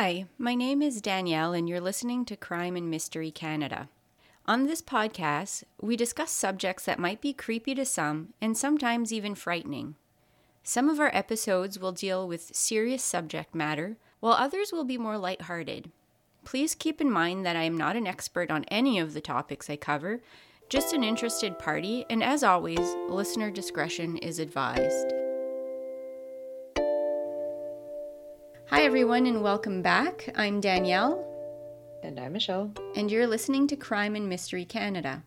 Hi, my name is Danielle, and you're listening to Crime and Mystery Canada. On this podcast, we discuss subjects that might be creepy to some and sometimes even frightening. Some of our episodes will deal with serious subject matter, while others will be more lighthearted. Please keep in mind that I am not an expert on any of the topics I cover, just an interested party, and as always, listener discretion is advised. Hi, everyone, and welcome back. I'm Danielle. And I'm Michelle. And you're listening to Crime and Mystery Canada.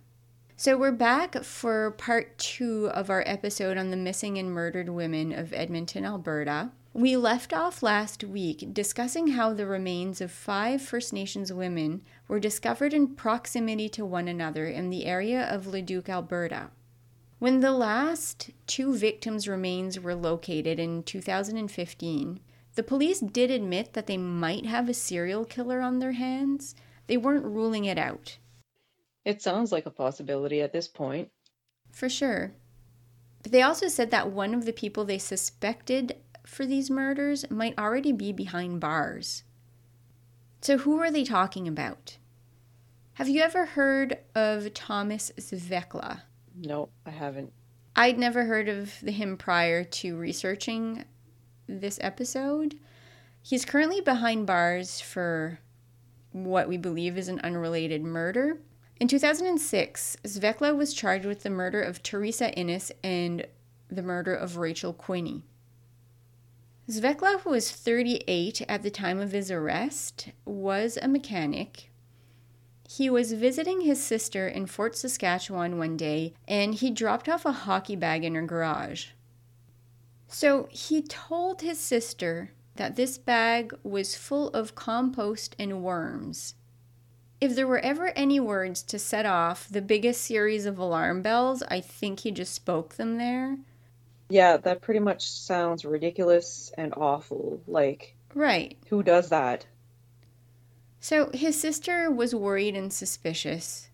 So, we're back for part two of our episode on the missing and murdered women of Edmonton, Alberta. We left off last week discussing how the remains of five First Nations women were discovered in proximity to one another in the area of Leduc, Alberta. When the last two victims' remains were located in 2015, the police did admit that they might have a serial killer on their hands. They weren't ruling it out. It sounds like a possibility at this point. For sure. But they also said that one of the people they suspected for these murders might already be behind bars. So, who are they talking about? Have you ever heard of Thomas Svekla? No, I haven't. I'd never heard of him prior to researching this episode. He's currently behind bars for what we believe is an unrelated murder. In 2006, Svekla was charged with the murder of Teresa Innes and the murder of Rachel Quinney. Svekla, who was 38 at the time of his arrest, was a mechanic. He was visiting his sister in Fort Saskatchewan one day and he dropped off a hockey bag in her garage. So he told his sister that this bag was full of compost and worms. If there were ever any words to set off the biggest series of alarm bells, I think he just spoke them there. Yeah, that pretty much sounds ridiculous and awful. Like, right. Who does that? So his sister was worried and suspicious,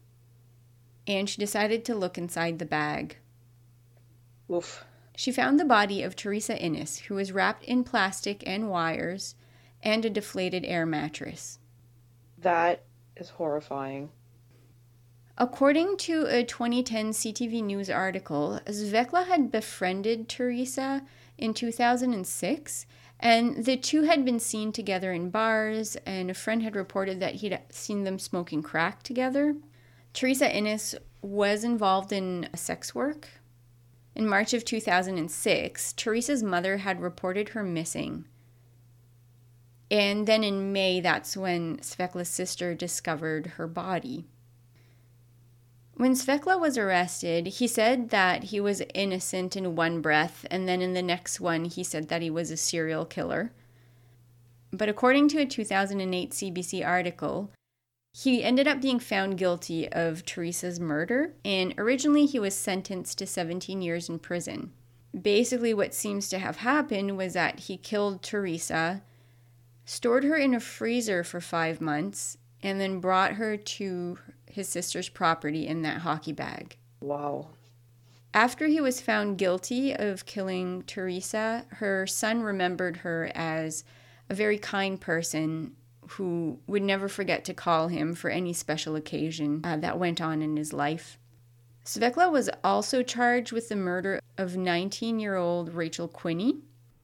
and she decided to look inside the bag. Oof. She found the body of Teresa Innes, who was wrapped in plastic and wires and a deflated air mattress. That is horrifying. According to a 2010 CTV News article, Svekla had befriended Teresa in 2006, and the two had been seen together in bars, and a friend had reported that he'd seen them smoking crack together. Teresa Innes was involved in sex work in March of 2006, Teresa's mother had reported her missing. And then in May, that's when Svekla's sister discovered her body. When Svekla was arrested, he said that he was innocent in one breath, and then in the next one, he said that he was a serial killer. But according to a 2008 CBC article, he ended up being found guilty of Teresa's murder, and originally he was sentenced to 17 years in prison. Basically, what seems to have happened was that he killed Teresa, stored her in a freezer for five months, and then brought her to his sister's property in that hockey bag. Wow. After he was found guilty of killing Teresa, her son remembered her as a very kind person who would never forget to call him for any special occasion uh, that went on in his life. Svekla was also charged with the murder of 19 year old Rachel Quinney.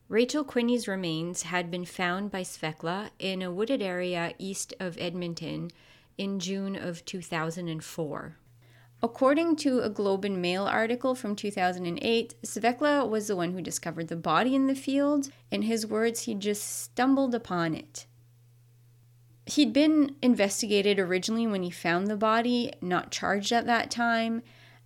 Rachel Quinney's remains had been found by Svekla in a wooded area east of Edmonton in June of 2004. According to a Globe and Mail article from 2008, Svekla was the one who discovered the body in the field. In his words, he just stumbled upon it. He'd been investigated originally when he found the body, not charged at that time.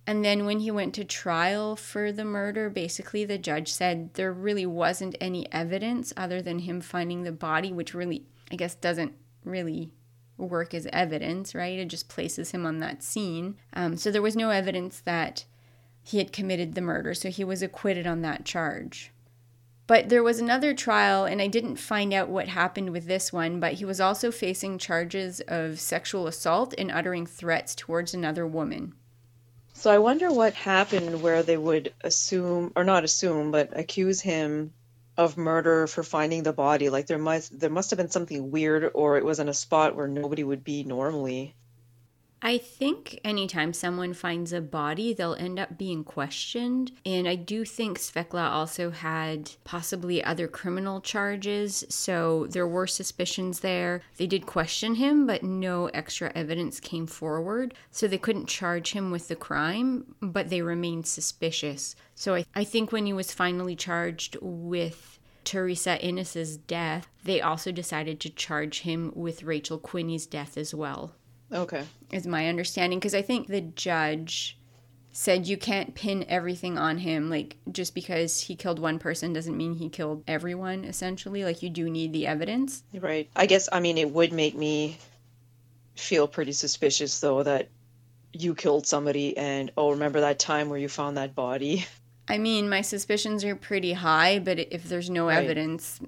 And then when he went to trial for the murder, basically the judge said there really wasn't any evidence other than him finding the body, which really, I guess, doesn't really work as evidence, right? It just places him on that scene. Um, so there was no evidence that he had committed the murder, so he was acquitted on that charge. But there was another trial, and I didn't find out what happened with this one, but he was also facing charges of sexual assault and uttering threats towards another woman. So I wonder what happened where they would assume, or not assume, but accuse him of murder for finding the body. Like there must there must have been something weird, or it was in a spot where nobody would be normally. I think anytime someone finds a body, they'll end up being questioned. And I do think Svekla also had possibly other criminal charges. So there were suspicions there. They did question him, but no extra evidence came forward. So they couldn't charge him with the crime, but they remained suspicious. So I, I think when he was finally charged with Teresa Innes's death, they also decided to charge him with Rachel Quinney's death as well. Okay. Is my understanding because I think the judge said you can't pin everything on him like just because he killed one person doesn't mean he killed everyone essentially like you do need the evidence. Right. I guess I mean it would make me feel pretty suspicious though that you killed somebody and oh remember that time where you found that body. I mean, my suspicions are pretty high, but if there's no right. evidence,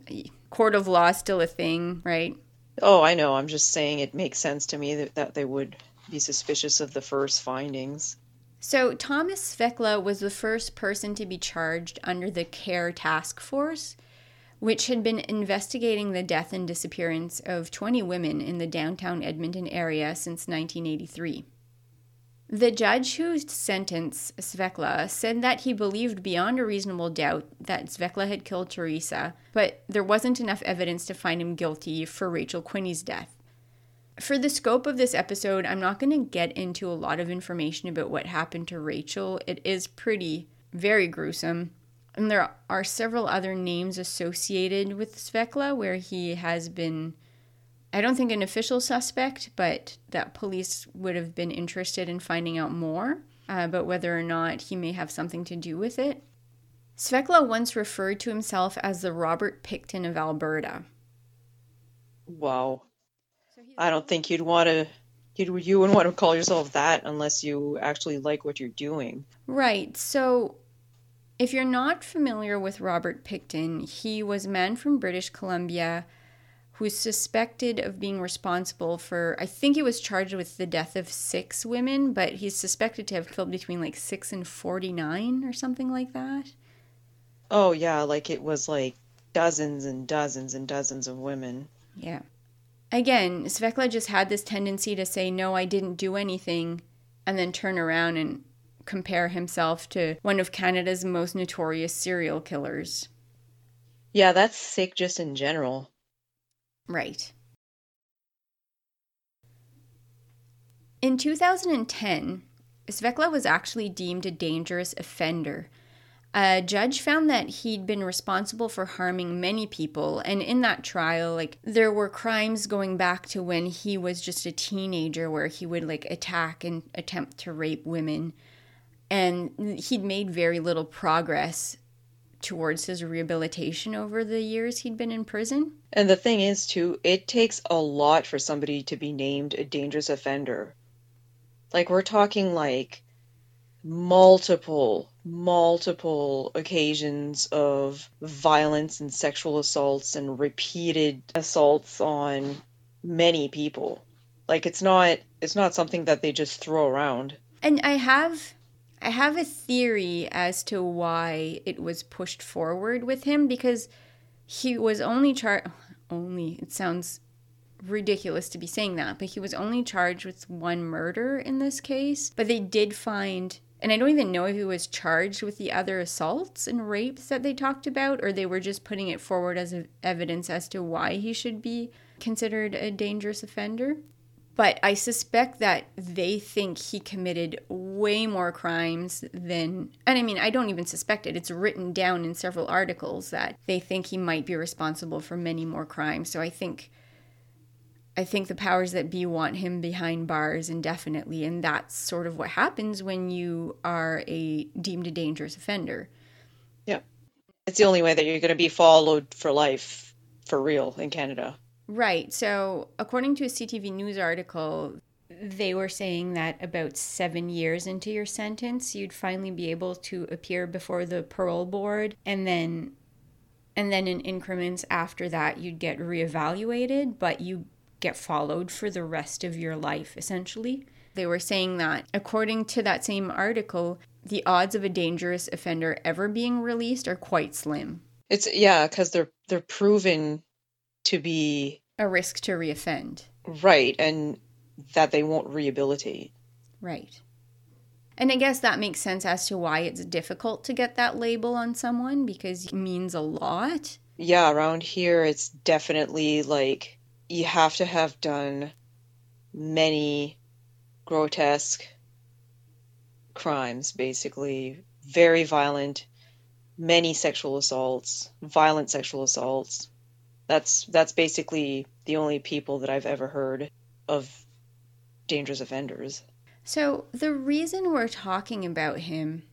court of law is still a thing, right? Oh, I know. I'm just saying it makes sense to me that, that they would be suspicious of the first findings. So, Thomas Svekla was the first person to be charged under the KARE task force, which had been investigating the death and disappearance of 20 women in the downtown Edmonton area since 1983. The judge who sentenced Svekla said that he believed beyond a reasonable doubt that Svekla had killed Teresa, but there wasn't enough evidence to find him guilty for Rachel Quinney's death. For the scope of this episode, I'm not going to get into a lot of information about what happened to Rachel. It is pretty, very gruesome. And there are several other names associated with Svekla where he has been I don't think an official suspect, but that police would have been interested in finding out more uh, about whether or not he may have something to do with it. Svekla once referred to himself as the Robert Pickton of Alberta. Wow. I don't think you'd want to you you wouldn't want to call yourself that unless you actually like what you're doing. Right. So if you're not familiar with Robert Pickton, he was a man from British Columbia who's suspected of being responsible for, I think he was charged with the death of six women, but he's suspected to have killed between like six and 49 or something like that. Oh, yeah, like it was like dozens and dozens and dozens of women. Yeah. Again, Svekla just had this tendency to say, no, I didn't do anything, and then turn around and compare himself to one of Canada's most notorious serial killers. Yeah, that's sick just in general. Right. In 2010, Svekla was actually deemed a dangerous offender. A judge found that he'd been responsible for harming many people, and in that trial, like there were crimes going back to when he was just a teenager where he would like attack and attempt to rape women. And he'd made very little progress towards his rehabilitation over the years he'd been in prison. And the thing is, too, it takes a lot for somebody to be named a dangerous offender. Like, we're talking like multiple, multiple occasions of violence and sexual assaults and repeated assaults on many people. Like, it's not, it's not something that they just throw around. And I have I have a theory as to why it was pushed forward with him because he was only charged. Only, it sounds ridiculous to be saying that, but he was only charged with one murder in this case. But they did find, and I don't even know if he was charged with the other assaults and rapes that they talked about, or they were just putting it forward as evidence as to why he should be considered a dangerous offender. But I suspect that they think he committed way more crimes than, and I mean, I don't even suspect it. It's written down in several articles that they think he might be responsible for many more crimes. So I think. I think the powers that be want him behind bars indefinitely, and that's sort of what happens when you are a deemed a dangerous offender. Yeah. It's the only way that you're going to be followed for life for real in Canada. Right. So, according to a CTV News article, they were saying that about seven years into your sentence, you'd finally be able to appear before the parole board, and then, and then in increments after that, you'd get reevaluated, but you get followed for the rest of your life, essentially. They were saying that, according to that same article, the odds of a dangerous offender ever being released are quite slim. It's yeah, because they're they're proven to be a risk to reoffend. Right, and that they won't rehabilitate. Right. And I guess that makes sense as to why it's difficult to get that label on someone because it means a lot. Yeah, around here it's definitely like you have to have done many grotesque crimes, basically. Very violent, many sexual assaults, violent sexual assaults. That's that's basically the only people that I've ever heard of dangerous offenders. So, the reason we're talking about him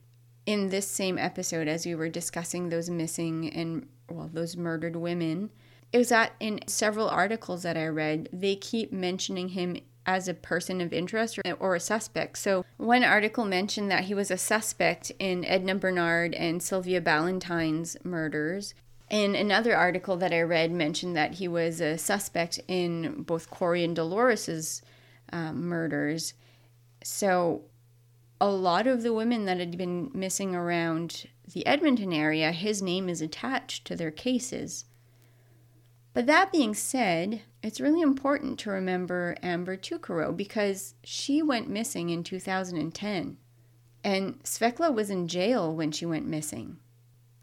in this same episode, as we were discussing those missing and, well, those murdered women, is that in several articles that I read, they keep mentioning him as a person of interest or, or, a suspect. So, one article mentioned that he was a suspect in Edna Bernard and Sylvia Ballantyne's murders. And another article that I read mentioned that he was a suspect in both Corey and Dolores's um, murders. So, a lot of the women that had been missing around the Edmonton area, his name is attached to their cases. But that being said, it's really important to remember Amber Tukaro because she went missing in 2010. And Svekla was in jail when she went missing.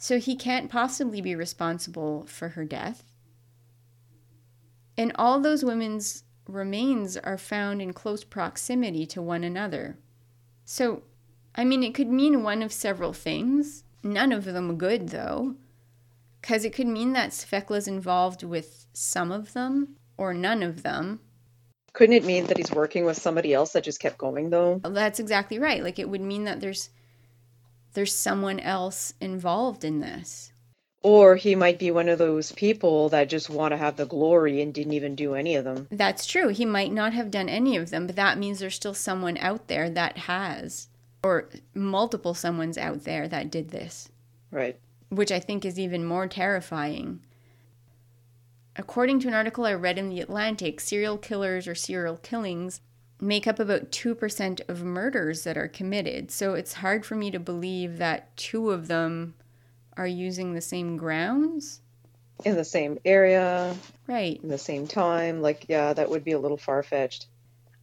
So he can't possibly be responsible for her death. And all those women's remains are found in close proximity to one another. So, I mean, it could mean one of several things, none of them good though, because it could mean that Svekla's involved with some of them or none of them. Couldn't it mean that he's working with somebody else that just kept going though? That's exactly right. Like it would mean that there's there's someone else involved in this. Or he might be one of those people that just want to have the glory and didn't even do any of them. That's true. He might not have done any of them, but that means there's still someone out there that has, or multiple someone's out there that did this. Right. Which I think is even more terrifying. According to an article I read in The Atlantic, serial killers or serial killings make up about 2% of murders that are committed. So it's hard for me to believe that two of them are using the same grounds. In the same area. Right. In the same time. Like yeah that would be a little far-fetched.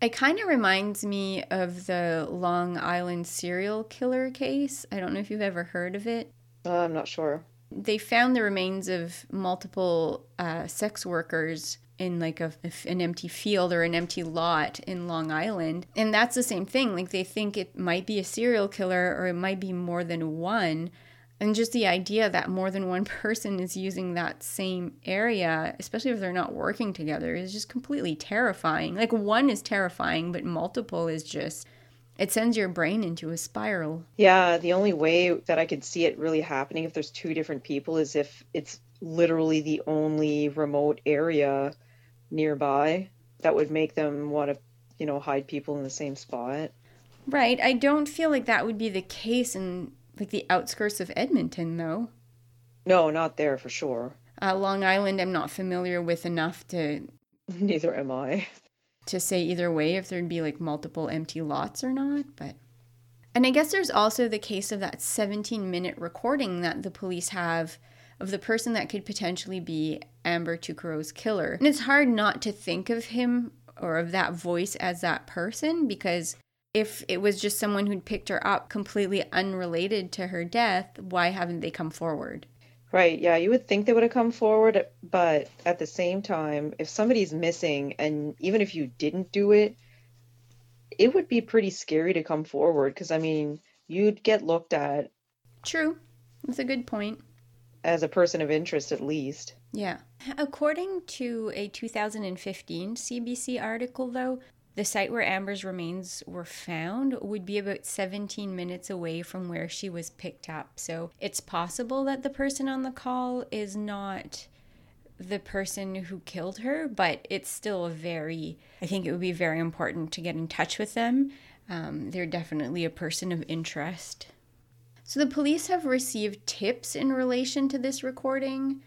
It kind of reminds me of the long island serial killer case. I don't know if you've ever heard of it. Uh, i'm not sure. They found the remains of multiple uh, sex workers in like a, an empty field or an empty lot in Long Island. And that's the same thing. Like they think it might be a serial killer or it might be more than one. And just the idea that more than one person is using that same area, especially if they're not working together, is just completely terrifying. Like one is terrifying, but multiple is just it sends your brain into a spiral. Yeah, the only way that I could see it really happening if there's two different people is if it's literally the only remote area nearby that would make them want to, you know, hide people in the same spot. Right. I don't feel like that would be the case in like the outskirts of Edmonton, though. No, not there for sure. Uh, Long Island, I'm not familiar with enough to. Neither am I. To say either way if there'd be like multiple empty lots or not, but. And I guess there's also the case of that 17 minute recording that the police have of the person that could potentially be Amber Tukaro's killer. And it's hard not to think of him or of that voice as that person because if it was just someone who'd picked her up completely unrelated to her death, why haven't they come forward? Right, yeah, you would think they would have come forward, but at the same time, if somebody's missing and even if you didn't do it, it would be pretty scary to come forward because I mean, you'd get looked at. True. That's a good point. As a person of interest, at least. Yeah. According to a 2015 CBC article, though, the site where Amber's remains were found would be about 17 minutes away from where she was picked up. So it's possible that the person on the call is not the person who killed her, but it's still a very, I think it would be very important to get in touch with them. Um, they're definitely a person of interest. So the police have received tips in relation to this recording.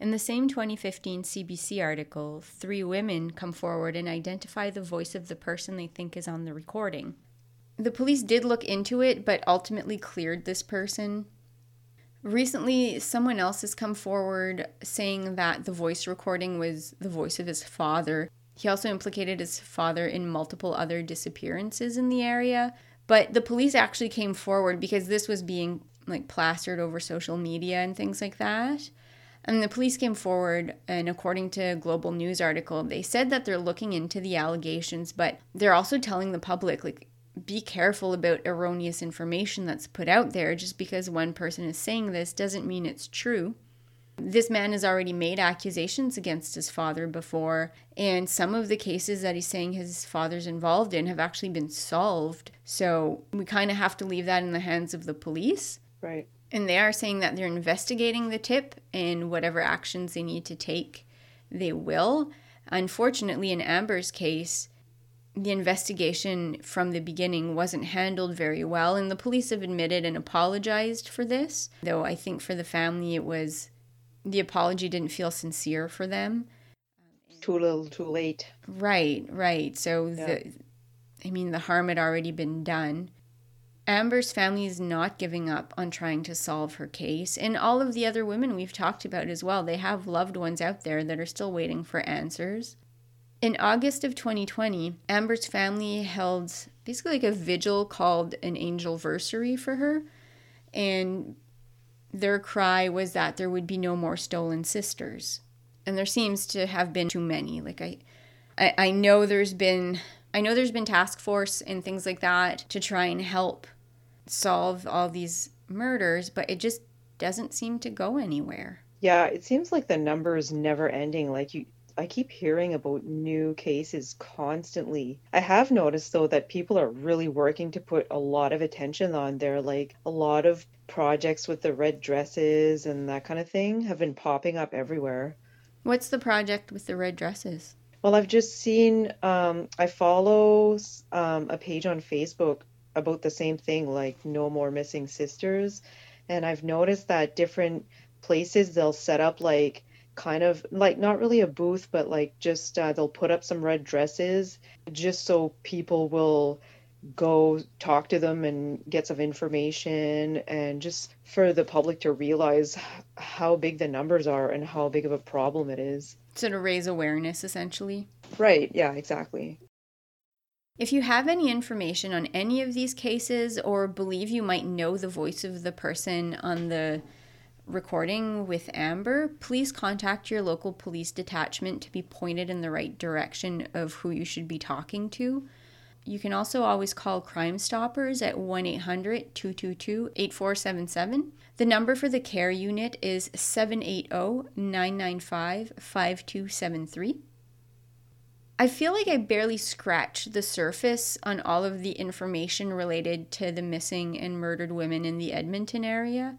In the same 2015 CBC article, three women come forward and identify the voice of the person they think is on the recording. The police did look into it, but ultimately cleared this person. Recently, someone else has come forward saying that the voice recording was the voice of his father. He also implicated his father in multiple other disappearances in the area. But the police actually came forward because this was being like plastered over social media and things like that. And the police came forward, and according to a Global News article, they said that they're looking into the allegations, but they're also telling the public, like, be careful about erroneous information that's put out there. Just because one person is saying this doesn't mean it's true. This man has already made accusations against his father before, and some of the cases that he's saying his father's involved in have actually been solved. So we kind of have to leave that in the hands of the police. Right. And they are saying that they're investigating the tip and whatever actions they need to take, they will. Unfortunately, in Amber's case, the investigation from the beginning wasn't handled very well, and the police have admitted and apologized for this. Though I think for the family, it was the apology didn't feel sincere for them. Too little, too late. Right, right. So yeah. the, I mean, the harm had already been done. Amber's family is not giving up on trying to solve her case, and all of the other women we've talked about as well. They have loved ones out there that are still waiting for answers. In August of 2020, Amber's family held basically like a vigil called an angel Angelversary for her, and their cry was that there would be no more stolen sisters. And there seems to have been too many. Like I, I, I know there's been I know there's been task force and things like that to try and help solve all these murders, but it just doesn't seem to go anywhere. Yeah, it seems like the number is never ending. Like you I keep hearing about new cases constantly. I have noticed though that people are really working to put a lot of attention on there. Like a lot of projects with the red dresses and that kind of thing have been popping up everywhere. What's the project with the red dresses? Well, I've just seen, um, I follow um, a page on Facebook about the same thing, like No More Missing Sisters. And I've noticed that different places they'll set up like kind of like not really a booth, but like just uh, they'll put up some red dresses just so people will go talk to them and get some information and just for the public to realize how big the numbers are and how big of a problem it is. So to raise awareness essentially. Right, yeah, exactly. If you have any information on any of these cases or believe you might know the voice of the person on the recording with Amber, please contact your local police detachment to be pointed in the right direction of who you should be talking to. You can also always call Crime Stoppers at 1 800 222 8477. The number for the KARE unit is 780 995 5273. I feel like I barely scratched the surface on all of the information related to the missing and murdered women in the Edmonton area.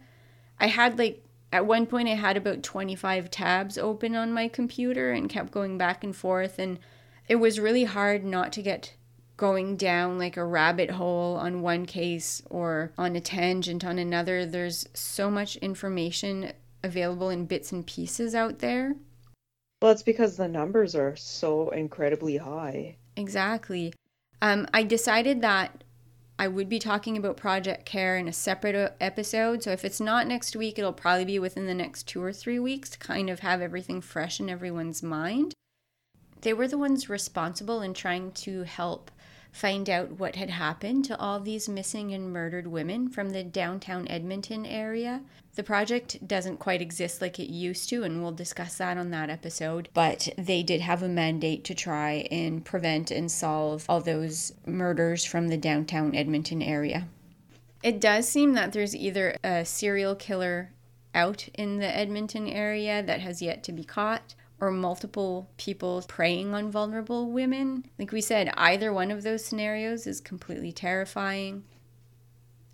I had like at one point I had about 25 tabs open on my computer and kept going back and forth and it was really hard not to get going down like a rabbit hole on one case or on a tangent on another. There's so much information available in bits and pieces out there. Well, it's because the numbers are so incredibly high. Exactly. Um, I decided that I would be talking about Project KARE in a separate episode. So if it's not next week, it'll probably be within the next two or three weeks to kind of have everything fresh in everyone's mind. They were the ones responsible in trying to help find out what had happened to all these missing and murdered women from the downtown Edmonton area. The project doesn't quite exist like it used to, and we'll discuss that on that episode. But they did have a mandate to try and prevent and solve all those murders from the downtown Edmonton area. It does seem that there's either a serial killer out in the Edmonton area that has yet to be caught, or multiple people preying on vulnerable women. Like we said, either one of those scenarios is completely terrifying.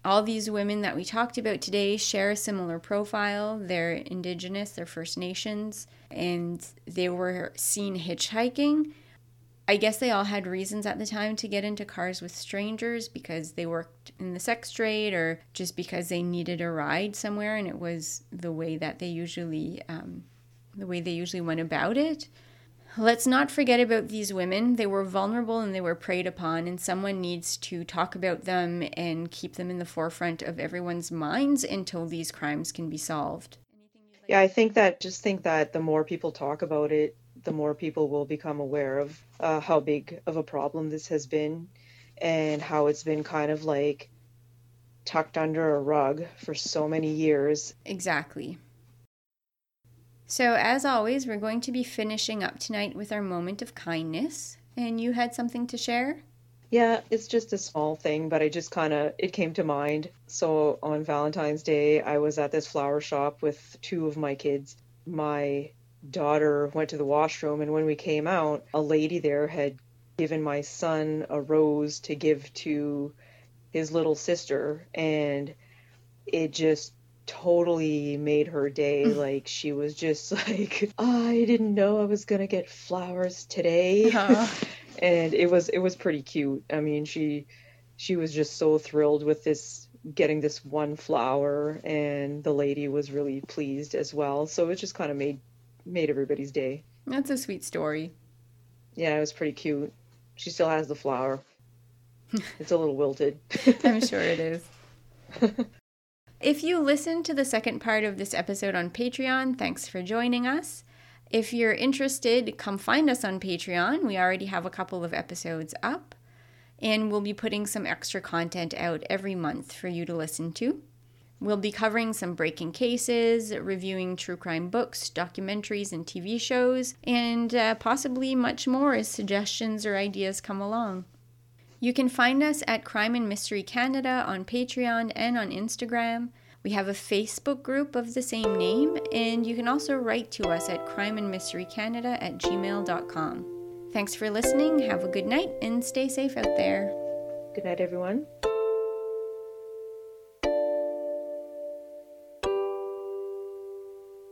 All these women that we talked about today share a similar profile. They're indigenous, they're First Nations, and they were seen hitchhiking. I guess they all had reasons at the time to get into cars with strangers because they worked in the sex trade or just because they needed a ride somewhere and it was the way that they usually um, the way they usually went about it. Let's not forget about these women. They were vulnerable and they were preyed upon, and someone needs to talk about them and keep them in the forefront of everyone's minds until these crimes can be solved. Yeah, I think that just think that the more people talk about it, the more people will become aware of uh, how big of a problem this has been and how it's been kind of like tucked under a rug for so many years. Exactly. So, as always, we're going to be finishing up tonight with our moment of kindness. And you had something to share? Yeah, it's just a small thing, but I just kind of, it came to mind. So, on Valentine's Day, I was at this flower shop with two of my kids. My daughter went to the washroom, and when we came out, a lady there had given my son a rose to give to his little sister. And it just totally made her day. Mm. like she was just like, I didn't know I was gonna get flowers today, uh-huh. and it was it was pretty cute. I mean, she she was just so thrilled with this getting this one flower, and the lady was really pleased as well. So it just kind of made made everybody's day. That's a sweet story. Yeah, it was pretty cute. She still has the flower. it's a little wilted. I'm sure it is. If you listened to the second part of this episode on Patreon, thanks for joining us. If you're interested, come find us on Patreon. We already have a couple of episodes up, and we'll be putting some extra content out every month for you to listen to. We'll be covering some breaking cases, reviewing true crime books, documentaries, and TV shows, and uh, possibly much more as suggestions or ideas come along. You can find us at Crime and Mystery Canada on Patreon and on Instagram. We have a Facebook group of the same name, and you can also write to us at crimeandmysterycanada at gmail.com. Thanks for listening, have a good night, and stay safe out there. Good night, everyone.